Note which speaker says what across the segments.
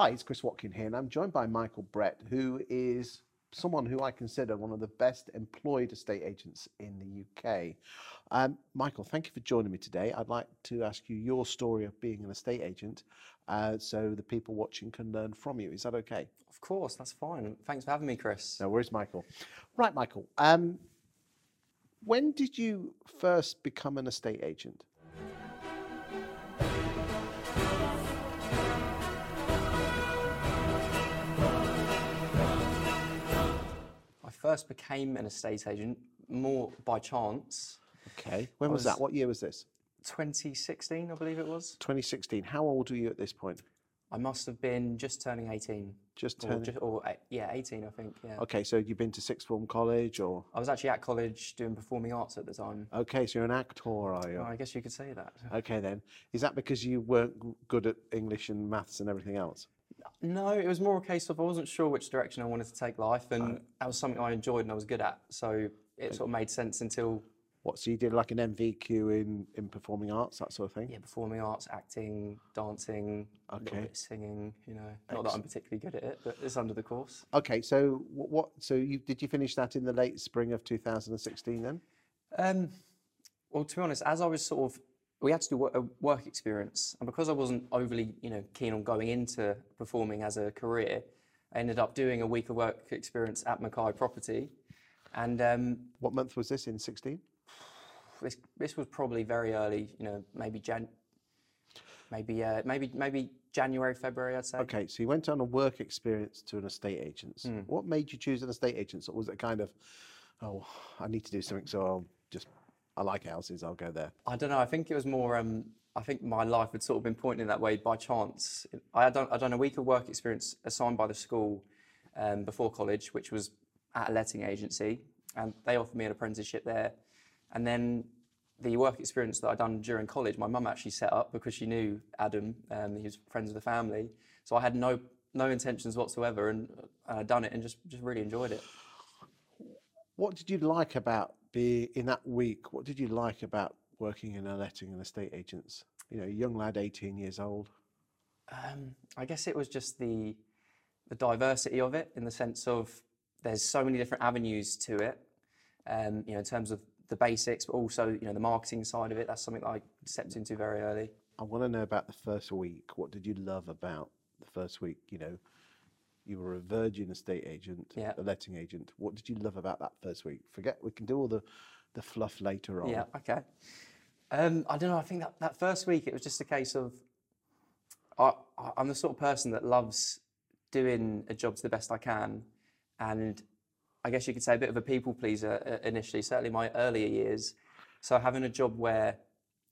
Speaker 1: Hi, it's Chris Watkin here, and I'm joined by Michael Brett, who is someone who I consider one of the best employed estate agents in the UK. Um, Michael, thank you for joining me today. I'd like to ask you your story of being an estate agent uh, so the people watching can learn from you. Is that okay?
Speaker 2: Of course, that's fine. Thanks for having me, Chris.
Speaker 1: No worries, Michael. Right, Michael. Um, when did you first become an estate agent?
Speaker 2: First became an estate agent more by chance.
Speaker 1: Okay. When was,
Speaker 2: was-
Speaker 1: that? What year was this?
Speaker 2: 2016, I believe it was.
Speaker 1: 2016. How old were you at this point?
Speaker 2: I must have been just turning 18.
Speaker 1: Just
Speaker 2: Or,
Speaker 1: turning.
Speaker 2: just, or eh, yeah, 18, I think. Yeah.
Speaker 1: Okay, so you've been to sixth form college, or
Speaker 2: I was actually at college doing performing arts at the time.
Speaker 1: okay, so you're an actor, are you?
Speaker 2: I guess you could say that.
Speaker 1: Okay, then is that because you weren't good at English and maths and everything else?
Speaker 2: No, it was more a case of I wasn't sure which direction I wanted to take life, and that was something I enjoyed and I was good at. So it sort of made sense until
Speaker 1: What? So you did like an NVQ in in performing arts, that sort of thing?
Speaker 2: yeah, performing arts, acting, dancing, a little
Speaker 1: Okay.
Speaker 2: singing. You know, not that I'm particularly good at it, but it's under the course.
Speaker 1: Okay, so what? So you did you finish that in the late spring of 2016 then?
Speaker 2: Um, well, to be honest, as I was sort of, we had to do a work experience, and because I wasn't overly, you know, keen on going into performing as a career, I ended up doing a week of work experience at Mackay Property, and um,
Speaker 1: What month was this in 16?
Speaker 2: this this was probably very early, you know, maybe Jan, maybe uh, maybe maybe January, February, I'd say.
Speaker 1: Okay, so you went on a work experience to an estate agent's. What made you choose an estate agent? Or was it kind of, oh, I need to do something, so I'll just, I like houses, I'll go there.
Speaker 2: I don't know. I think it was more. Um, I think my life had sort of been pointing that way by chance. I had done, I'd done a week of work experience assigned by the school um, before college, which was at a letting agency, and they offered me an apprenticeship there. And then the work experience that I'd done during college, my mum actually set up because she knew Adam. Um, he was friends with the family, so I had no no intentions whatsoever, and I'd done it and just just really enjoyed it.
Speaker 1: What did you like about being in that week? What did you like about working in a letting and estate agents? You know, young lad, 18 years old.
Speaker 2: Um, I guess it was just the the diversity of it in the sense of there's so many different avenues to it. Um, you know, in terms of the basics, but also you know the marketing side of it. That's something that I stepped into very early.
Speaker 1: I want to know about the first week. What did you love about the first week? You know, you were a virgin estate agent,
Speaker 2: Yeah.
Speaker 1: a letting agent. What did you love about that first week? Forget, we can do all the, the fluff later on.
Speaker 2: Yeah, okay. Um, I don't know. I think that, that first week it was just a case of I, I'm the sort of person that loves doing a job to the best I can, and I guess you could say a bit of a people pleaser uh, initially, certainly my earlier years. So having a job where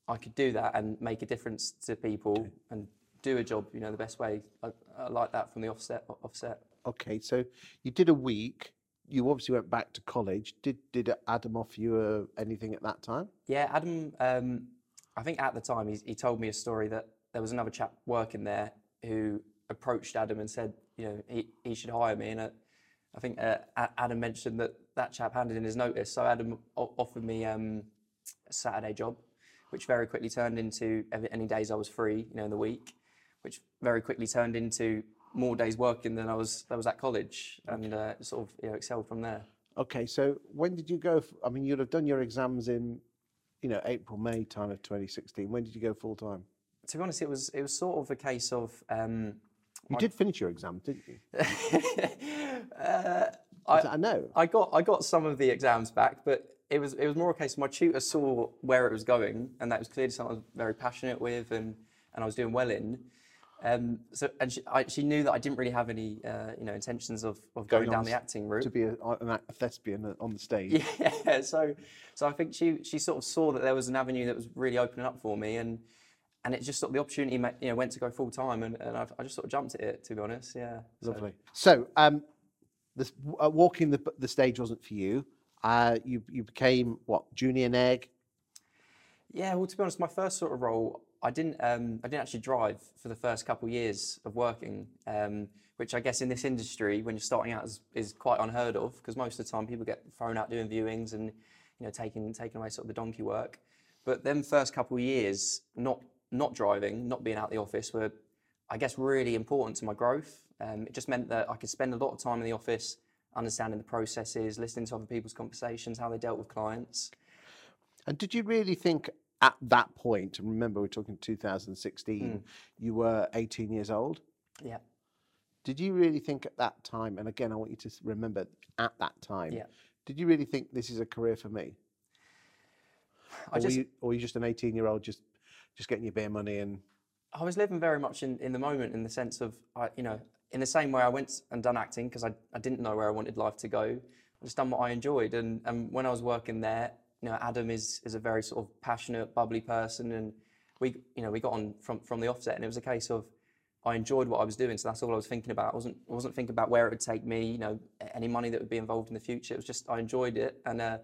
Speaker 2: I could do that and make a difference to people and do a job, you know, the best way. I, I like that from the offset. Offset.
Speaker 1: Okay, so you did a week. You obviously went back to college. Did did Adam offer you uh, anything at that time?
Speaker 2: Yeah, Adam. Um, I think at the time he, he told me a story that there was another chap working there who approached Adam and said, you know, he, he should hire me. And uh, I think uh, Adam mentioned that that chap handed in his notice. So Adam o- offered me um, a Saturday job, which very quickly turned into any days I was free, you know, in the week, which very quickly turned into more days working than I was that was at college, and uh, sort of you know excelled from there.
Speaker 1: Okay, so when did you go? I mean, you'd have done your exams in, you know, April, May time of 2016. When did you go full time?
Speaker 2: To be honest, it was it was sort of a case of. Um,
Speaker 1: You did finish your exam, didn't you?
Speaker 2: uh, I,
Speaker 1: I know.
Speaker 2: I got I got some of the exams back, but it was it was more a case of my tutor saw where it was going, and that was clearly something I was very passionate with, and, and I was doing well in. Um, so and she, I, she knew that I didn't really have any uh, you know intentions of, of going,
Speaker 1: Going
Speaker 2: down the acting route.
Speaker 1: To be a, an a thespian on the stage.
Speaker 2: Yeah, so so I think she she sort of saw that there was an avenue that was really opening up for me, and and it just sort of the opportunity you know went to go full time, and, and I, I just sort of jumped at it to be honest. Yeah, so-
Speaker 1: Lovely. So, um, this, uh, walking the the stage wasn't for you. Uh, you you became what junior neg.
Speaker 2: Yeah, well, to be honest, my first sort of role, I didn't, um, I didn't actually drive for the first couple of years of working, um, which I guess in this industry, when you're starting out, is, is quite unheard of because most of the time people get thrown out doing viewings and you know taking taking away sort of the donkey work. But them first couple of years, not not driving, not being out the office, were I guess, really important to my growth. Um, it just meant that I could spend a lot of time in the office understanding the processes, listening to other people's conversations, how they dealt with clients.
Speaker 1: And did you really think at that point, and remember we're talking 2016, hmm. you were 18 years old?
Speaker 2: Yeah.
Speaker 1: Did you really think at that time, and again, I want you to remember at that time,
Speaker 2: Yeah.
Speaker 1: did you really think this is a career for me?
Speaker 2: I
Speaker 1: or,
Speaker 2: just,
Speaker 1: were you, or were you just an 18 year old just, just getting your beer money and
Speaker 2: I was living very much in, in the moment in the sense of, I, you know, in the same way I went and done acting because I, I didn't know where I wanted life to go. I just done what I enjoyed. And, and when I was working there, you know, Adam is, is a very sort of passionate, bubbly person. And we, you know, we got on from, from the offset and it was a case of, I enjoyed what I was doing. So that's all I was thinking about. I wasn't, I wasn't thinking about where it would take me, you know, any money that would be involved in the future. It was just, I enjoyed it. And, uh,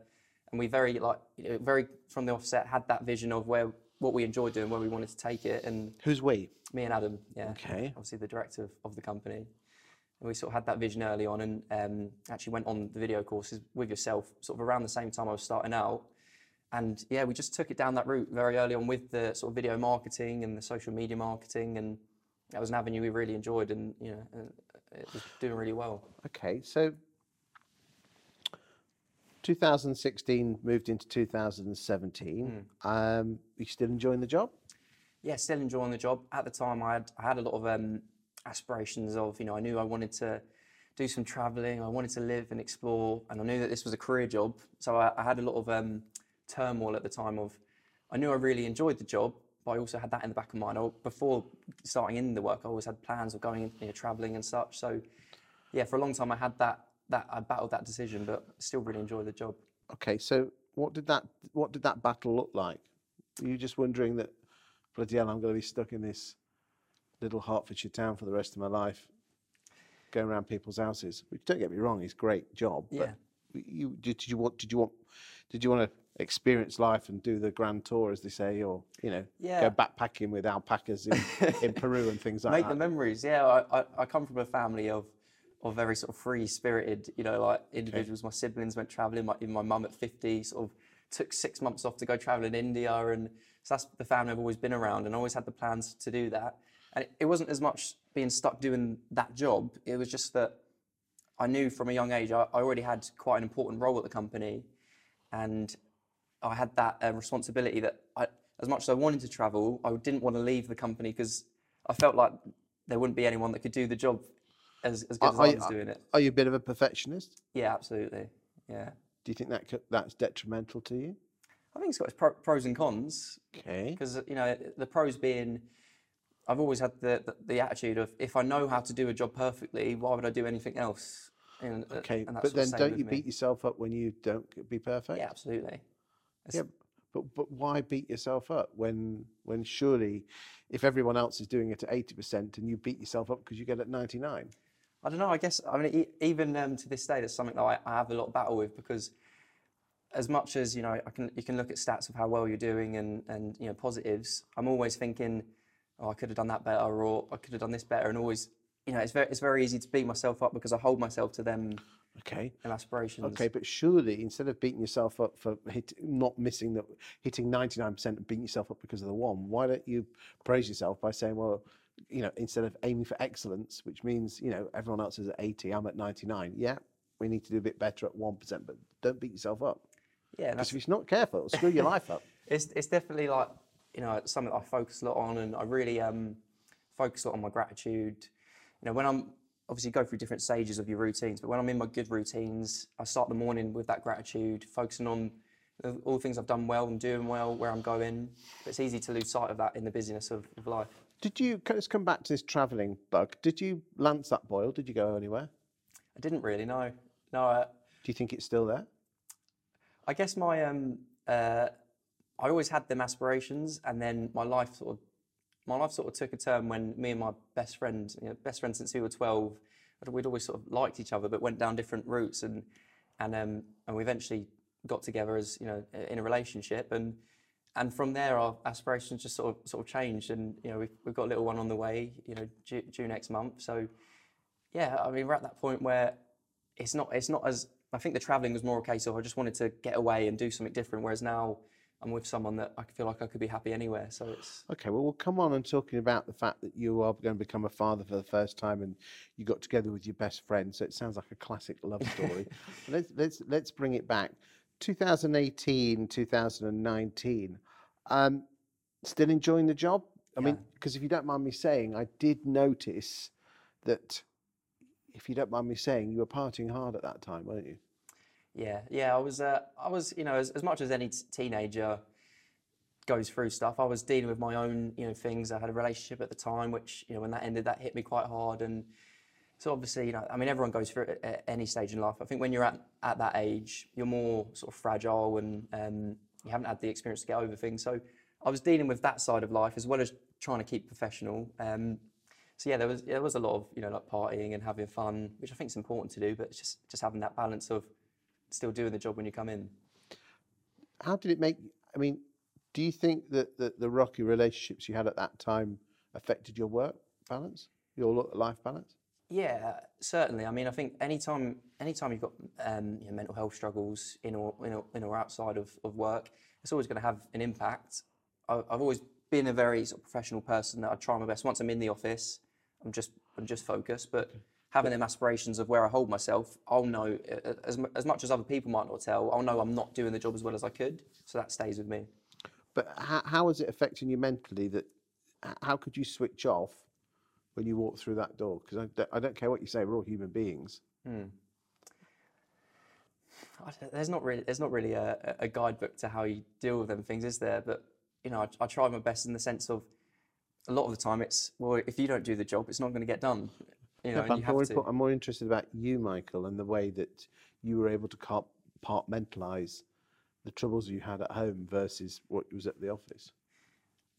Speaker 2: and we very, like, you know, very from the offset had that vision of where, what we enjoyed doing, where we wanted to take it. And
Speaker 1: who's we?
Speaker 2: me and Adam, yeah,
Speaker 1: Okay.
Speaker 2: obviously the director of, of the company. And we sort of had that vision early on and um, actually went on the video courses with yourself sort of around the same time I was starting out. And yeah, we just took it down that route very early on with the sort of video marketing and the social media marketing. And that was an avenue we really enjoyed and, you know, it was doing really well.
Speaker 1: Okay, so 2016 moved into 2017. Um, you still enjoying the job?
Speaker 2: yeah, still enjoying the job. At the time, I had I had a lot of um, aspirations of you know I knew I wanted to do some travelling. I wanted to live and explore, and I knew that this was a career job. So I, I had a lot of um, turmoil at the time of I knew I really enjoyed the job, but I also had that in the back of my mind. I, before starting in the work, I always had plans of going you know, travelling and such. So yeah, for a long time I had that that I battled that decision, but still really enjoy the job.
Speaker 1: Okay, so what did that what did that battle look like? Were you just wondering that bloody hell, I'm going to be stuck in this little Hertfordshire town for the rest of my life, going around people's houses? Which don't get me wrong, is a great job.
Speaker 2: Yeah.
Speaker 1: But you did, did you want did you want did you want to experience life and do the grand tour, as they say, or you know,
Speaker 2: Yeah.
Speaker 1: go backpacking with alpacas in, in Peru and things like
Speaker 2: make
Speaker 1: that?
Speaker 2: Make the memories. Yeah, I, I, I come from a family of of very sort of free spirited, you know, like individuals. My siblings went travelling. My, even my mum at fifty sort of took six months off to go travel in India, and so that's the family I've always been around, and I always had the plans to do that. And it, it wasn't as much being stuck doing that job. It was just that I knew from a young age I, I already had quite an important role at the company, and I had that uh, responsibility that I, as much as I wanted to travel, I didn't want to leave the company because I felt like there wouldn't be anyone that could do the job as, as good as I was doing it.
Speaker 1: Are you a bit of a perfectionist?
Speaker 2: Yeah, absolutely. Yeah.
Speaker 1: Do you think that that's detrimental to you?
Speaker 2: I think it's got its pro- pros and cons
Speaker 1: Okay.
Speaker 2: because, you know, the pros being I've always had the, the, the attitude of if I know how to do a job perfectly, why would I do anything else? And, uh,
Speaker 1: Okay, but then don't you
Speaker 2: me.
Speaker 1: beat yourself up when you don't be perfect?
Speaker 2: Yeah, absolutely. It's-
Speaker 1: Yeah, but but why beat yourself up when when surely, if everyone else is doing it at eighty percent and you beat yourself up because you get at ninety nine?
Speaker 2: I don't know. I guess I mean even um, to this day, that's something that I, I have a lot of battle with because as much as you know, I can you can look at stats of how well you're doing and and you know positives. I'm always thinking, oh, I could have done that better, or I could have done this better, and always, you know, it's very it's very easy to beat myself up because I hold myself to them
Speaker 1: Okay.
Speaker 2: and aspirations.
Speaker 1: Okay, but surely instead of beating yourself up for hit, not missing the hitting ninety nine percent and beating yourself up because of the one, why don't you praise yourself by saying, well, you know, instead of aiming for excellence, which means you know everyone else is at eighty, I'm at ninety nine. Yeah, we need to do a bit better at one percent, but don't beat yourself up
Speaker 2: Yeah,
Speaker 1: because if you're not careful, it'll screw your life up.
Speaker 2: it's it's definitely like you know something I focus a lot on, and I really um focus a lot on my gratitude. You know, when I'm obviously go through different stages of your routines, but when I'm in my good routines, I start the morning with that gratitude, focusing on all the things I've done well and doing well, where I'm going. But it's easy to lose sight of that in the busyness of, of life.
Speaker 1: Did you let's come back to this travelling bug? Did you lance that boil? Did you go anywhere?
Speaker 2: I didn't really know. No, I,
Speaker 1: Do you think it's still there?
Speaker 2: I guess my um uh, I always had them aspirations, and then my life sort of my life sort of took a turn when me and my best friend, you know, best friend since we were twelve, we'd always sort of liked each other, but went down different routes, and and um and we eventually got together as you know in a relationship, and and from there our aspirations just sort of sort of changed, and you know we've we've got a little one on the way, you know due, next month, so yeah, I mean we're at that point where it's not it's not as I think the travelling was more a case of I just wanted to get away and do something different. Whereas now I'm with someone that I feel like I could be happy anywhere. So it's
Speaker 1: Okay, well, we'll come on and talking about the fact that you are going to become a father for the first time, and you got together with your best friend. So it sounds like a classic love story. Let's let's let's bring it back. 2018, 2019. Um, still enjoying the job? I mean, because if you don't mind me saying, I did notice that. If you don't mind me saying, you were partying hard at that time, weren't you?
Speaker 2: Yeah, yeah. I was uh, I was you know as, as much as any t- teenager goes through stuff. I was dealing with my own you know things. I had a relationship at the time, which you know when that ended, that hit me quite hard and. So obviously, you know, I mean, everyone goes through it at any stage in life. I think when you're at, at that age, you're more sort of fragile and um, you haven't had the experience to get over things. So I was dealing with that side of life as well as trying to keep professional. Um, so yeah, there was there was a lot of you know like partying and having fun, which I think is important to do. But it's just just having that balance of still doing the job when you come in.
Speaker 1: How did it make? I mean, do you think that the, the rocky relationships you had at that time affected your work balance, your life balance?
Speaker 2: Yeah, certainly. I mean, I think anytime anytime you've got um, you know, mental health struggles in or, in or in or outside of, of work, it's always going to have an impact. I, I've always been a very sort of professional person that I try my best. Once I'm in the office, I'm just I'm just focused. But having them aspirations of where I hold myself, I'll know uh, as as much as other people might not tell. I'll know I'm not doing the job as well as I could. So that stays with me.
Speaker 1: But how, how is it affecting you mentally? That how could you switch off when you walk through that door? Because I, don't- I don't care what you say, we're all human beings.
Speaker 2: I there's not really there's not really a, a guidebook to how you deal with them things, is there? But you know, I, I try my best in the sense of a lot of the time it's well, if you don't do the job, it's not going to get done. You know, you
Speaker 1: more. I'm more interested about you, Michael, and the way that you were able to compartmentalize the troubles you had at home versus what was at the office.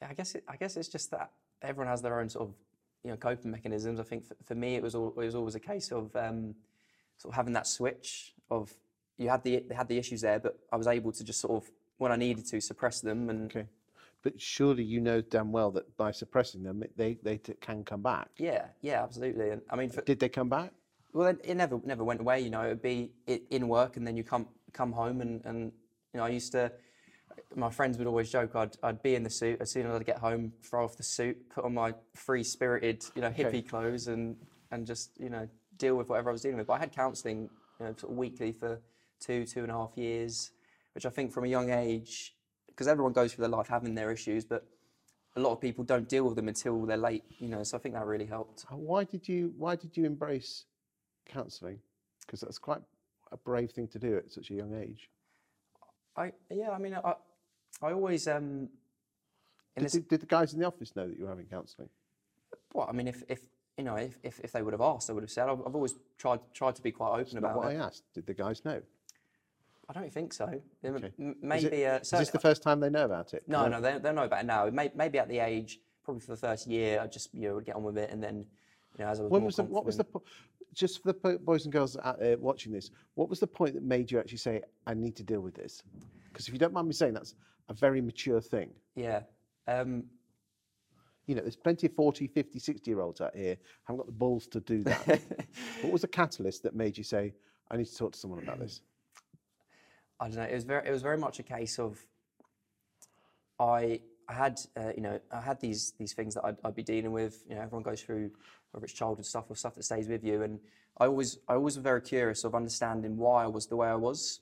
Speaker 2: Yeah, I guess it, I guess it's just that everyone has their own sort of you know coping mechanisms. I think for, for me it was all, it was always a case of um, sort of having that switch of you had the they had the issues there, but I was able to just sort of when I needed to suppress them and
Speaker 1: Okay. But surely you know damn well that by suppressing them, they, they t- can come back.
Speaker 2: yeah, yeah, absolutely. And I mean, for,
Speaker 1: Did they come back?
Speaker 2: Well, it, it never never went away. You know, it'd be in work, and then you come come home, and, and you know, I used to. My friends would always joke I'd I'd be in the suit as soon as I'd get home, throw off the suit, put on my free spirited, you know, hippie
Speaker 1: Okay.
Speaker 2: clothes, and and just you know deal with whatever I was dealing with. But I had counselling, you know, sort of weekly for two two and a half years, which I think from a young age, because everyone goes through their life having their issues, but a lot of people don't deal with them until they're late. You know, so I think that really helped.
Speaker 1: Uh, Why did you Why did you embrace counselling? Because that's quite a brave thing to do at such a young age.
Speaker 2: I yeah, I mean, I I always um.
Speaker 1: Did,
Speaker 2: this,
Speaker 1: the- did the guys in the office know that you were having counselling?
Speaker 2: well, I mean, if if you know, if, if, if they would have asked, I would have said. I've, I've always tried tried to be quite open about
Speaker 1: what
Speaker 2: it.
Speaker 1: I asked. Did the guys know?
Speaker 2: I don't think so.
Speaker 1: Okay.
Speaker 2: m-
Speaker 1: Is it-
Speaker 2: Maybe uh,
Speaker 1: Is this the first time they know about it?
Speaker 2: no, no, they they know about it now. May, maybe at the age, probably for the first year, I just you know would get on with it, and then you know as I was
Speaker 1: When
Speaker 2: more
Speaker 1: was the, what was the just for the po- boys and girls out there watching this? What was the point that made you actually say, "I need to deal with this"? Because if you don't mind me saying, that's a very mature thing.
Speaker 2: yeah. Um,
Speaker 1: You know, there's plenty of 40, 50, 60 year olds out here haven't got the balls to do that. what was the catalyst that made you say, "I need to talk to someone about this"?
Speaker 2: I don't know. It was very, it was very much a case of I, I had, uh, you know, I had these these things that I'd, I'd be dealing with. You know, everyone goes through whether it's childhood stuff or stuff that stays with you, and I always, I always was very curious of understanding why I was the way I was,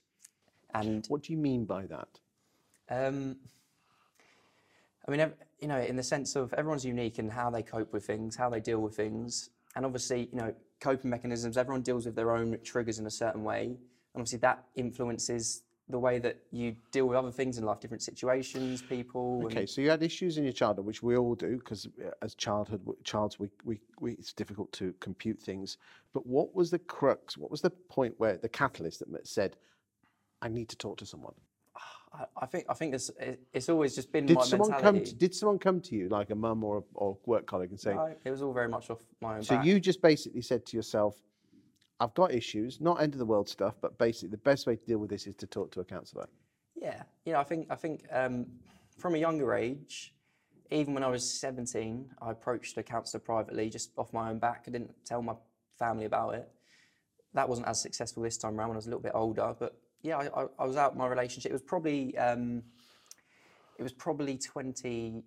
Speaker 2: and
Speaker 1: What do you mean by that?
Speaker 2: um, I mean, you know, in the sense of everyone's unique in how they cope with things, how they deal with things, and obviously, you know, coping mechanisms. Everyone deals with their own triggers in a certain way, and obviously that influences the way that you deal with other things in life, different situations, people. and-
Speaker 1: Okay, so you had issues in your childhood, which we all do, because uh, as childhood childs, we, we, we it's difficult to compute things. But what was the crux? What was the point where the catalyst that said, "I need to talk to someone"?
Speaker 2: Ah, I, I think I think it's it's always just been
Speaker 1: Did
Speaker 2: my
Speaker 1: someone come? To, did someone come to you, like a mum or a or work colleague, and say,
Speaker 2: No, it was all very much off my own
Speaker 1: So
Speaker 2: back.
Speaker 1: you just basically said to yourself, I've got issues, not end of the world stuff, but basically the best way to deal with this is to talk to a counsellor.
Speaker 2: Yeah, you know, I think I think um, from a younger age, even when I was 17, I approached a counsellor privately, just off my own back. I didn't tell my family about it. That wasn't as successful this time around when I was a little bit older. But yeah, I, I, I was out my relationship. It was probably um, it was probably 20.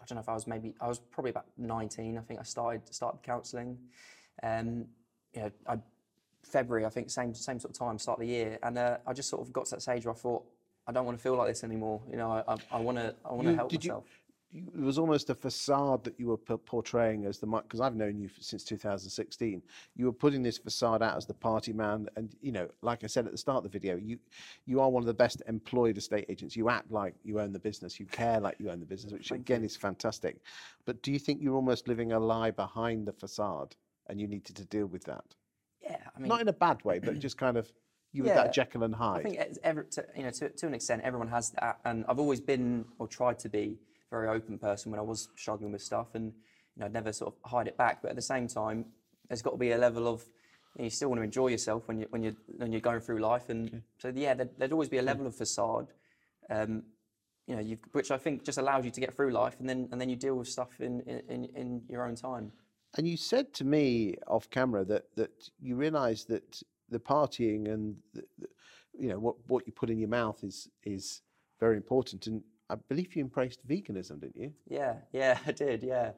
Speaker 2: I don't know if I was maybe I was probably about 19. I think I started started counselling. Um, you know, I, February I think same same sort of time, start of the year, and uh, I just sort of got to that stage where I thought I don't want to feel like this anymore. You know, I I want to I want to help
Speaker 1: did
Speaker 2: myself.
Speaker 1: you, it was almost a facade that you were p- portraying as the because I've known you since 2016. You were putting this facade out as the party man, and you know, like I said at the start of the video, you you are one of the best employed estate agents. You act like you own the business. You care like you own the business, which again is fantastic. But do you think you're almost living a lie behind the facade, and you needed to deal with that?
Speaker 2: Yeah, I mean,
Speaker 1: Not in a bad way, but just kind of you
Speaker 2: Yeah,
Speaker 1: that Jekyll and Hyde.
Speaker 2: I think it's ever, to, you know, to, to an extent, everyone has that, and I've always been or tried to be a very open person when I was struggling with stuff, and you know, I'd never sort of hide it back. But at the same time, there's got to be a level of you, know, you still want to enjoy yourself when you when you when you're going through life, and so yeah, there'd, there'd always be a level of facade. Um, you know, you've, which I think just allows you to get through life, and then and then you deal with stuff in, in, in your own time.
Speaker 1: And you said to me off camera that that you realised that the partying and the, the, you know what what you put in your mouth is is very important. And I believe you embraced veganism, didn't you?
Speaker 2: Yeah, yeah, I did, yeah.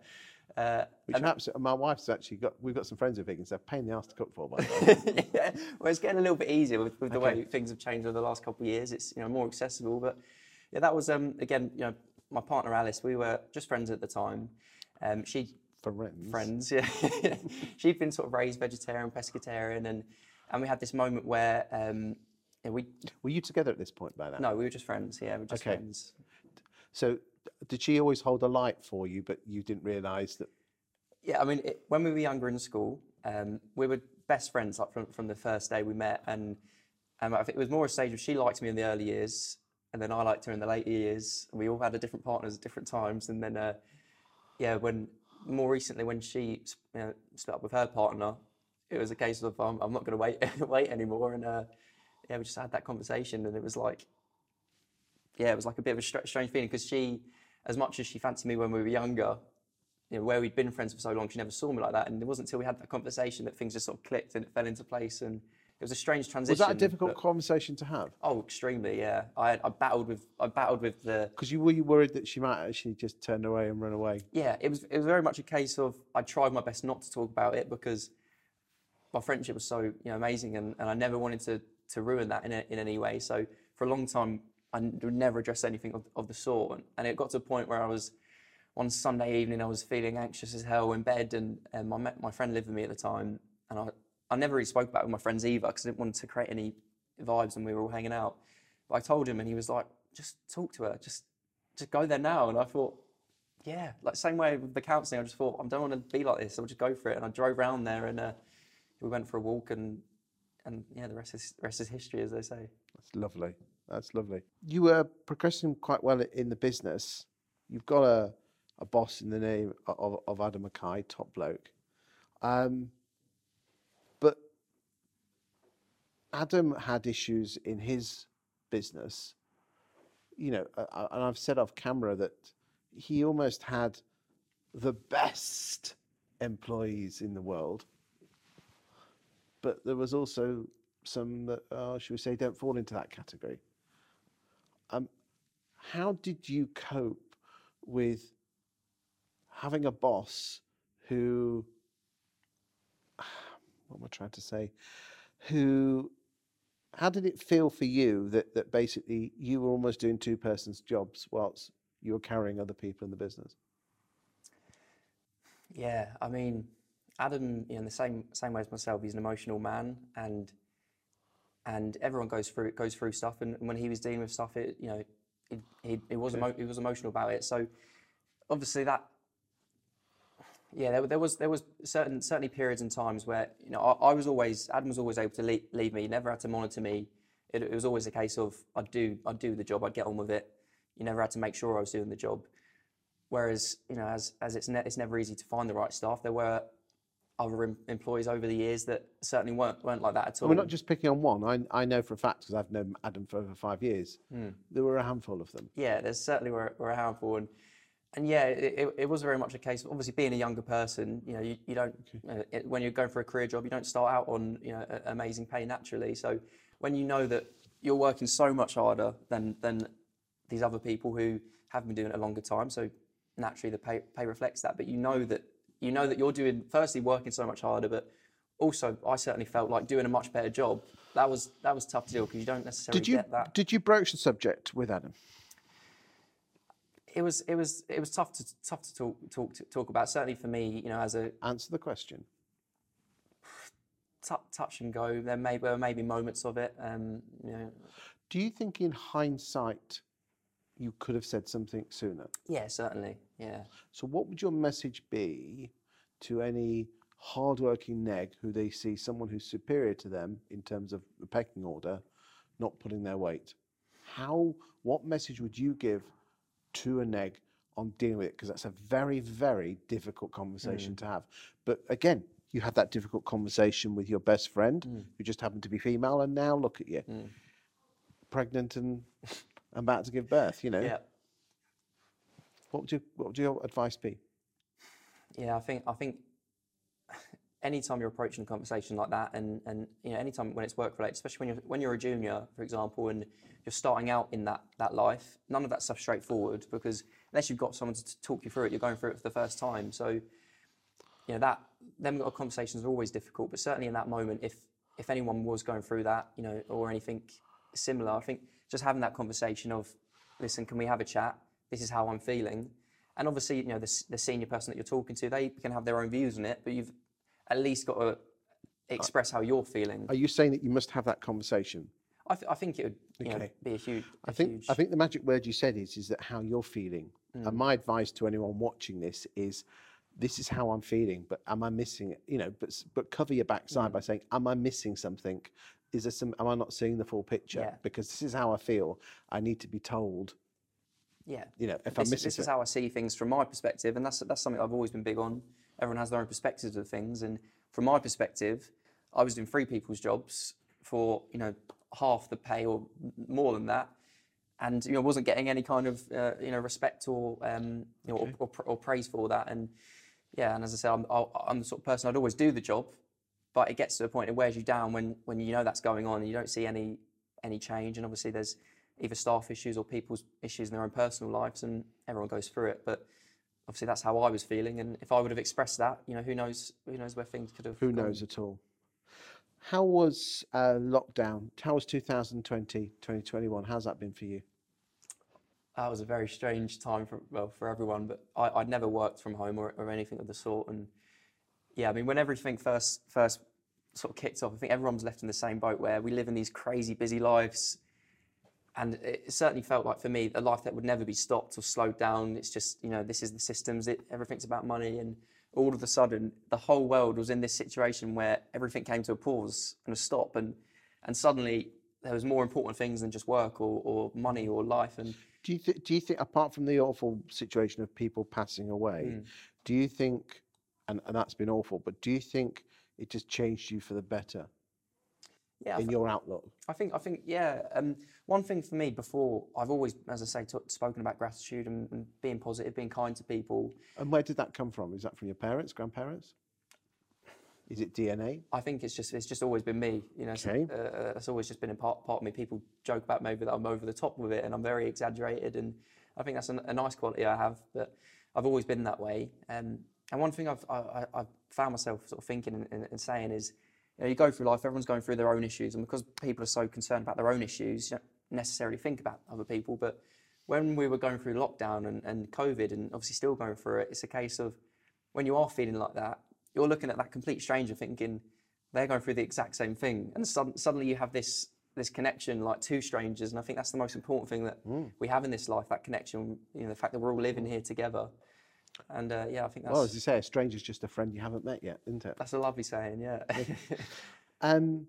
Speaker 2: Uh,
Speaker 1: Which perhaps my wife's actually got. We've got some friends who are vegans. They're pain in the ass to cook for. By the way.
Speaker 2: yeah, well, it's getting a little bit easier with, with the
Speaker 1: Okay.
Speaker 2: way things have changed over the last couple of years. It's you know more accessible, but yeah, that was um again you know my partner Alice. We were just friends at the time. Um, she
Speaker 1: Friends.
Speaker 2: friends, yeah. She'd been sort of raised vegetarian, pescatarian, and and we had this moment where um yeah, we
Speaker 1: Were you together at this point by then?
Speaker 2: no, we were just friends. Yeah, we were just
Speaker 1: Okay.
Speaker 2: friends.
Speaker 1: So did she always hold a light for you, but you didn't realise that?
Speaker 2: Yeah, I mean, it, when we were younger in school, um, we were best friends like from, from the first day we met, and um, I think it was more a stage of she liked me in the early years, and then I liked her in the later years. And we all had a different partners at different times, and then uh, yeah, when more recently when she you know, split up with her partner, it was a case of um, I'm not going to wait wait anymore, and uh, yeah, we just had that conversation, and it was like yeah, it was like a bit of a str- strange feeling because she, as much as she fancied me when we were younger, you know, where we'd been friends for so long, she never saw me like that. And it wasn't until we had that conversation that things just sort of clicked and it fell into place. And it was a strange transition.
Speaker 1: Was that a difficult
Speaker 2: but-
Speaker 1: conversation to have?
Speaker 2: oh, extremely, yeah. I, I battled with, I battled with the,
Speaker 1: Because you were you worried that she might actually just turn away and run away?
Speaker 2: yeah. It was, it was very much a case of I tried my best not to talk about it because my friendship was so, you know, amazing, and, and I never wanted to to ruin that in a, in any way. So for a long time, I would never address anything of, of the sort. And, and it got to a point where I was one Sunday evening, I was feeling anxious as hell in bed, and, and my my friend lived with me at the time, and I I never really spoke about it with my friends either because I didn't want to create any vibes when we were all hanging out. But I told him, and he was like, "Just talk to her. Just just go there now." And I thought, yeah, like same way with the counselling. I just thought I don't want to be like this. So I'll just go for it. And I drove around there, and uh, we went for a walk, and and yeah, the rest is the rest is history, as they say.
Speaker 1: That's lovely. That's lovely. You were progressing quite well in the business. You've got a, a boss in the name of, of Adam Mackay, top bloke. Um, but Adam had issues in his business. You know, uh, and I've said off camera that he almost had the best employees in the world. But there was also some that, uh, should we say, don't fall into that category. Um, how did you cope with having a boss who, what am I trying to say, who, how did it feel for you that, that basically you were almost doing two persons' jobs whilst you were carrying other people in the business?
Speaker 2: Yeah, I mean, Adam, you know, in the same same way as myself, he's an emotional man, and and everyone goes through goes through stuff. And when he was dealing with stuff, it you know, he he, he was emo- he was emotional about it. So obviously that, yeah, there, there was there was certain certainly periods and times where you know I, I was always Adam was always able to leave, leave me. He never had to monitor me. It, it was always a case of I'd do I'd do the job. I'd get on with it. You never had to make sure I was doing the job. Whereas, you know, as, as it's, ne- it's never easy to find the right staff, there were other em- employees over the years that certainly weren't, weren't like that at all.
Speaker 1: We're not just picking on one. I, I know for a fact, because I've known Adam for over five years, hmm. there were a handful of them.
Speaker 2: yeah, there's certainly were, were a handful. And, and yeah, it, it, it was very much a case of obviously being a younger person, you know, you, you don't, uh, it, when you're going for a career job, you don't start out on, you know, a- amazing pay naturally. So when you know that you're working so much harder than, than these other people who have been doing it a longer time. So naturally, the pay, pay reflects that. But you know that you know that you're doing firstly working so much harder, but also I certainly felt like doing a much better job. That was that was tough to do because you don't necessarily
Speaker 1: Did you
Speaker 2: get that.
Speaker 1: did you broach the subject with Adam?
Speaker 2: It was it was it was tough to tough to talk talk to, talk about. Certainly for me, you know, as a
Speaker 1: Answer the question.
Speaker 2: t- touch and go, there may there may be moments of it. Um, you know,
Speaker 1: Do you think, in hindsight, you could have said something sooner?
Speaker 2: yeah, certainly, yeah.
Speaker 1: So, what would your message be to any hardworking neg who they see someone who's superior to them in terms of the pecking order, not putting their weight? How? What message would you give to a neg on dealing with it? Because that's a very, very difficult conversation mm. to have. But again, you had that difficult conversation with your best friend, mm. who just happened to be female, and now look at you, mm. pregnant and about to give birth. You know,
Speaker 2: Yeah,
Speaker 1: what would you, what would your advice be?
Speaker 2: yeah. I think I think anytime you're approaching a conversation like that, and and you know, anytime when it's work related, especially when you're when you're a junior, for example, and you're starting out in that that life, none of that stuff's straightforward because unless you've got someone to talk you through it, you're going through it for the first time. So, you know, that them conversations are always difficult, but certainly in that moment, if if anyone was going through that, you know, or anything similar, I think just having that conversation of, listen, can we have a chat? This is how I'm feeling. And obviously, you know, the, the senior person that you're talking to, they can have their own views on it, but you've at least got to express how you're feeling.
Speaker 1: Are you saying that you must have that conversation?
Speaker 2: I, th- I think it would you know,
Speaker 1: Okay.
Speaker 2: be a huge.
Speaker 1: I
Speaker 2: a
Speaker 1: think
Speaker 2: huge,
Speaker 1: I think the magic word you said is is that how you're feeling.
Speaker 2: Mm.
Speaker 1: And my advice to anyone watching this is this is how I'm feeling, but am I missing it? You know, but s- but cover your backside
Speaker 2: Mm.
Speaker 1: by saying, Am I missing something? Is there some am I not seeing the full picture?
Speaker 2: Yeah.
Speaker 1: Because this is how I feel. I need to be told,
Speaker 2: yeah.
Speaker 1: you know, if I'm
Speaker 2: This,
Speaker 1: missing
Speaker 2: this is
Speaker 1: something.
Speaker 2: how I see things from my perspective, and that's that's something I've always been big on. Everyone has their own perspectives of things, and from my perspective, I was doing three people's jobs for you know half the pay or more than that, and you know wasn't getting any kind of uh, you know respect or um, you know or, or, or praise for that. And yeah, and as I said, I'm, I'm the sort of person I'd always do the job, but it gets to a point it wears you down when when you know that's going on and you don't see any any change. And obviously there's either staff issues or people's issues in their own personal lives, and everyone goes through it. But obviously that's how I was feeling, and if I would have expressed that, you know, who knows who knows where things could have.
Speaker 1: Who
Speaker 2: gone.
Speaker 1: knows at all? How was uh, lockdown? How was 2020, 2021? How's that been for you?
Speaker 2: That was a very strange time for well for everyone, but I, I'd never worked from home or, or anything of the sort, and yeah, I mean when everything first first sort of kicked off, I think everyone was left in the same boat where we live in these crazy busy lives, and it certainly felt like for me a life that would never be stopped or slowed down. It's just you know this is the systems, it, everything's about money, and all of a sudden the whole world was in this situation where everything came to a pause and a stop, and and suddenly there was more important things than just work or, or money or life, and
Speaker 1: Do you th- do you think apart from the awful situation of people passing away,
Speaker 2: Hmm.
Speaker 1: do you think, and, and that's been awful, but do you think it just changed you for the better
Speaker 2: yeah,
Speaker 1: in your outlook?
Speaker 2: I think I think yeah. Um, one thing for me before I've always, as I say, t- spoken about gratitude and, and being positive, being kind to people.
Speaker 1: And where did that come from? Is that from your parents, grandparents? Is it DNA?
Speaker 2: I think it's just it's just always been me. You know, so,
Speaker 1: Okay.
Speaker 2: uh, it's always just been a part part of me. People joke about maybe that I'm over the top with it and I'm very exaggerated, and I think that's a, a nice quality I have. But I've always been that way. Um, and one thing I've I, found myself sort of thinking and, and saying is, you know, you go through life, everyone's going through their own issues, and because people are so concerned about their own issues, you don't necessarily think about other people. But when we were going through lockdown and, and COVID, and obviously still going through it, it's a case of when you are feeling like that, you're looking at that complete stranger thinking they're going through the exact same thing, and sud- suddenly you have this this connection like two strangers, and I think that's the most important thing that mm. we have in this life. That connection, you know, the fact that we're all living here together, and uh, yeah, I think that's
Speaker 1: Well, as you say, a stranger's just a friend you haven't met yet, isn't it?
Speaker 2: that's a lovely saying. Yeah,
Speaker 1: Um,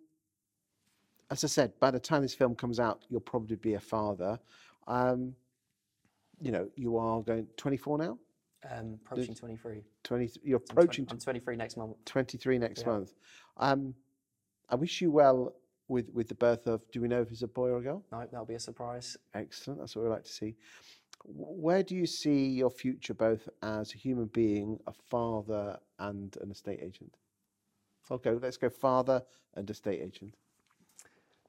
Speaker 1: as I said, by the time this film comes out, you'll probably be a father. Um, you know, you are going 24 now.
Speaker 2: um, approaching 23.
Speaker 1: 20. You're
Speaker 2: I'm twen-
Speaker 1: approaching
Speaker 2: I'm 23 next month.
Speaker 1: 23 next
Speaker 2: Yeah.
Speaker 1: month. Um, I wish you well with with the birth of. Do we know if it's a boy or a girl?
Speaker 2: No, that'll be a surprise.
Speaker 1: Excellent. That's what we like to see. Where do you see your future, both as a human being, a father, and an estate agent? Okay, let's go father and estate agent.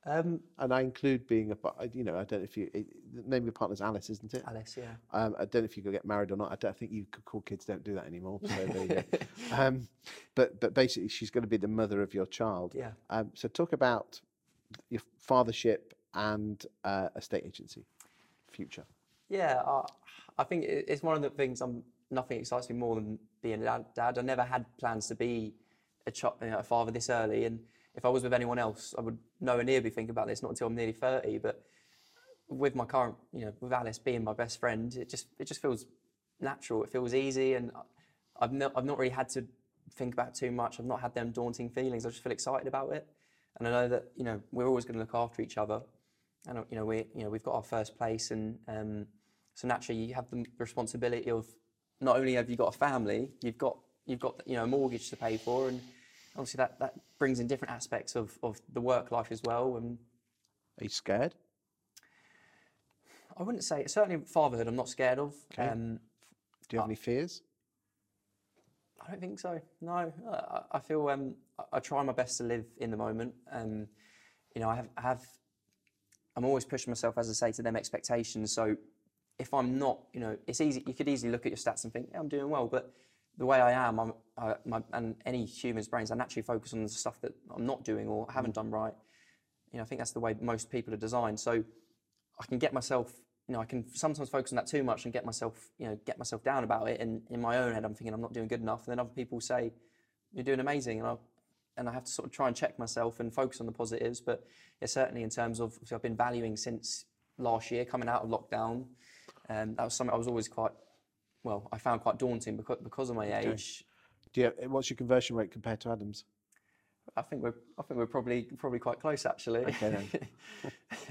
Speaker 2: Um,
Speaker 1: And I include being a, you know, I don't know if you, it, the name of your partner's Alice, isn't it?
Speaker 2: Alice, yeah.
Speaker 1: Um, I don't know if you could get married or not. I don't think you could call kids don't do that anymore. So there you go. Um, but but basically, she's going to be the mother of your child.
Speaker 2: Yeah.
Speaker 1: Um, so talk about your fathership and uh, estate agency future.
Speaker 2: Yeah, I, I think it's one of the things. I'm nothing excites me more than being a dad. I never had plans to be a, ch- you know, a father this early, and if I was with anyone else, I would nowhere near be thinking about this. Not until I'm nearly thirty. But with my current, you know, with Alice being my best friend, it just it just feels natural. It feels easy, and I've not I've not really had to think about too much. I've not had them daunting feelings. I just feel excited about it, and I know that you know we're always going to look after each other and uh, you know we you know we've got our first place and um, so naturally you have the responsibility of not only have you got a family you've got you've got you know a mortgage to pay for and obviously that that brings in different aspects of of the work life as well and
Speaker 1: Are you scared?
Speaker 2: I wouldn't say certainly fatherhood I'm not scared of
Speaker 1: Okay.
Speaker 2: um,
Speaker 1: Do you have any fears?
Speaker 2: I don't think so. No, I, I feel um, I, I try my best to live in the moment. Um, you know, I have, I have, I'm always pushing myself, as I say, to them expectations. So if I'm not, you know, it's easy. You could easily look at your stats and think, yeah, I'm doing well. But the way I am, I'm, I, my, and any human's brains, I naturally focus on the stuff that I'm not doing or haven't mm-hmm. done right. You know, I think that's the way most people are designed. So I can get myself, you know, I can sometimes focus on that too much and get myself, you know, get myself down about it. And in my own head, I'm thinking I'm not doing good enough. And then other people say, you're doing amazing. And I, and I have to sort of try and check myself and focus on the positives. But yeah, certainly in terms of, I've been valuing since last year, coming out of lockdown. Um, that was something I was always quite, well, I found quite daunting because, because of my age.
Speaker 1: Do you have, what's your conversion rate compared to Adam's?
Speaker 2: I think we're I think we're probably probably quite close actually.
Speaker 1: Okay,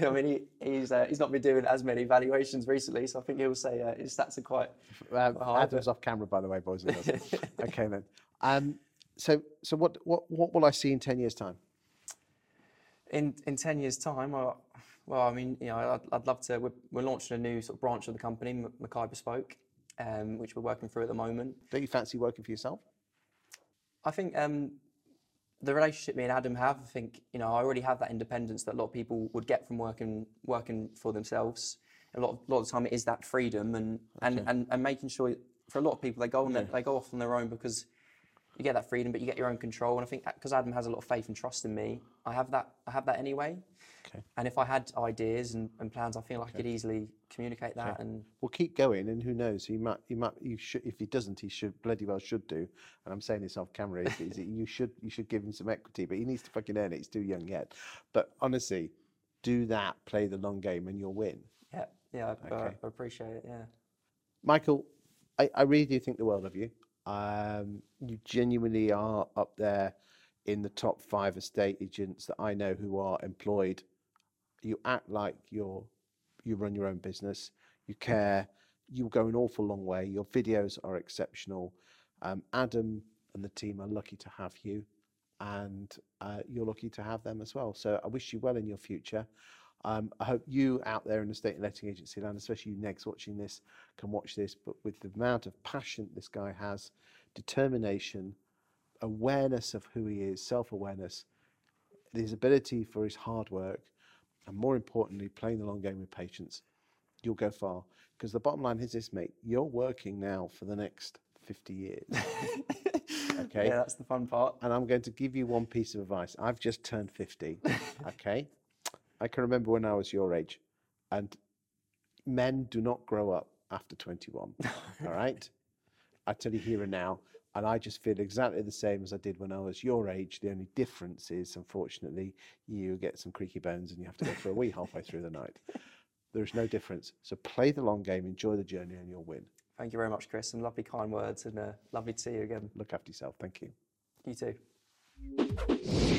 Speaker 2: I mean, he, he's uh, he's not been doing as many valuations recently, so I think he'll say uh, his stats are quite.
Speaker 1: Um,
Speaker 2: I
Speaker 1: Adam's off camera, by the way, boys okay then. Um, so so what what what will I see in ten years' time?
Speaker 2: In in ten years' time, I, well, I mean, you know, I'd, I'd love to. We're, we're launching a new sort of branch of the company, Mackay Bespoke, um, which we're working through at the moment.
Speaker 1: Don't you fancy working for yourself?
Speaker 2: I think um, the relationship me and Adam have, I think, you know, I already have that independence that a lot of people would get from working working for themselves. A lot of, lot of the time, it is that freedom and, and, and, and making sure for a lot of people they go on their, they go off on their own because you get that freedom, but you get your own control. And I think because Adam has a lot of faith and trust in me, I have that I have that anyway.
Speaker 1: Okay.
Speaker 2: And if I had ideas and, and plans, I feel like I could easily communicate that. And
Speaker 1: Well, keep going, and who knows? He might, he might, you should. If he doesn't, he should bloody well should do. And I'm saying this off camera. Is, is that you should, you should give him some equity, but he needs to fucking earn it. He's too young yet. But honestly, do that. Play the long game, and you'll win.
Speaker 2: yeah, yeah, I, I,
Speaker 1: Okay.
Speaker 2: I appreciate it. Yeah.
Speaker 1: Michael, I, I really do think the world of you. Um, you genuinely are up there in the top five estate agents that I know who are employed. You act like you're you run your own business. You care. You go an awful long way. Your videos are exceptional. Um, Adam and the team are lucky to have you, and uh, you're lucky to have them as well. So I wish you well in your future. Um, I hope you out there in the state and letting agency land, especially you negs watching this, can watch this. But with the amount of passion this guy has, determination, awareness of who he is, self awareness, his ability for his hard work, and more importantly, playing the long game with patience, you'll go far. Because the bottom line is this, mate you're working now for the next 50 years. okay?
Speaker 2: Yeah, that's the fun part.
Speaker 1: and I'm going to give you one piece of advice. I've just turned 50. okay. I can remember when I was your age, and men do not grow up after 21. all right. I tell you here and now, and I just feel exactly the same as I did when I was your age. The only difference is, unfortunately, you get some creaky bones and you have to go for a wee halfway through the night. There's no difference. So play the long game, enjoy the journey, and you'll win.
Speaker 2: Thank you very much, Chris. Some lovely, kind words, and uh, lovely to see you again.
Speaker 1: Look after yourself. Thank you.
Speaker 2: You too.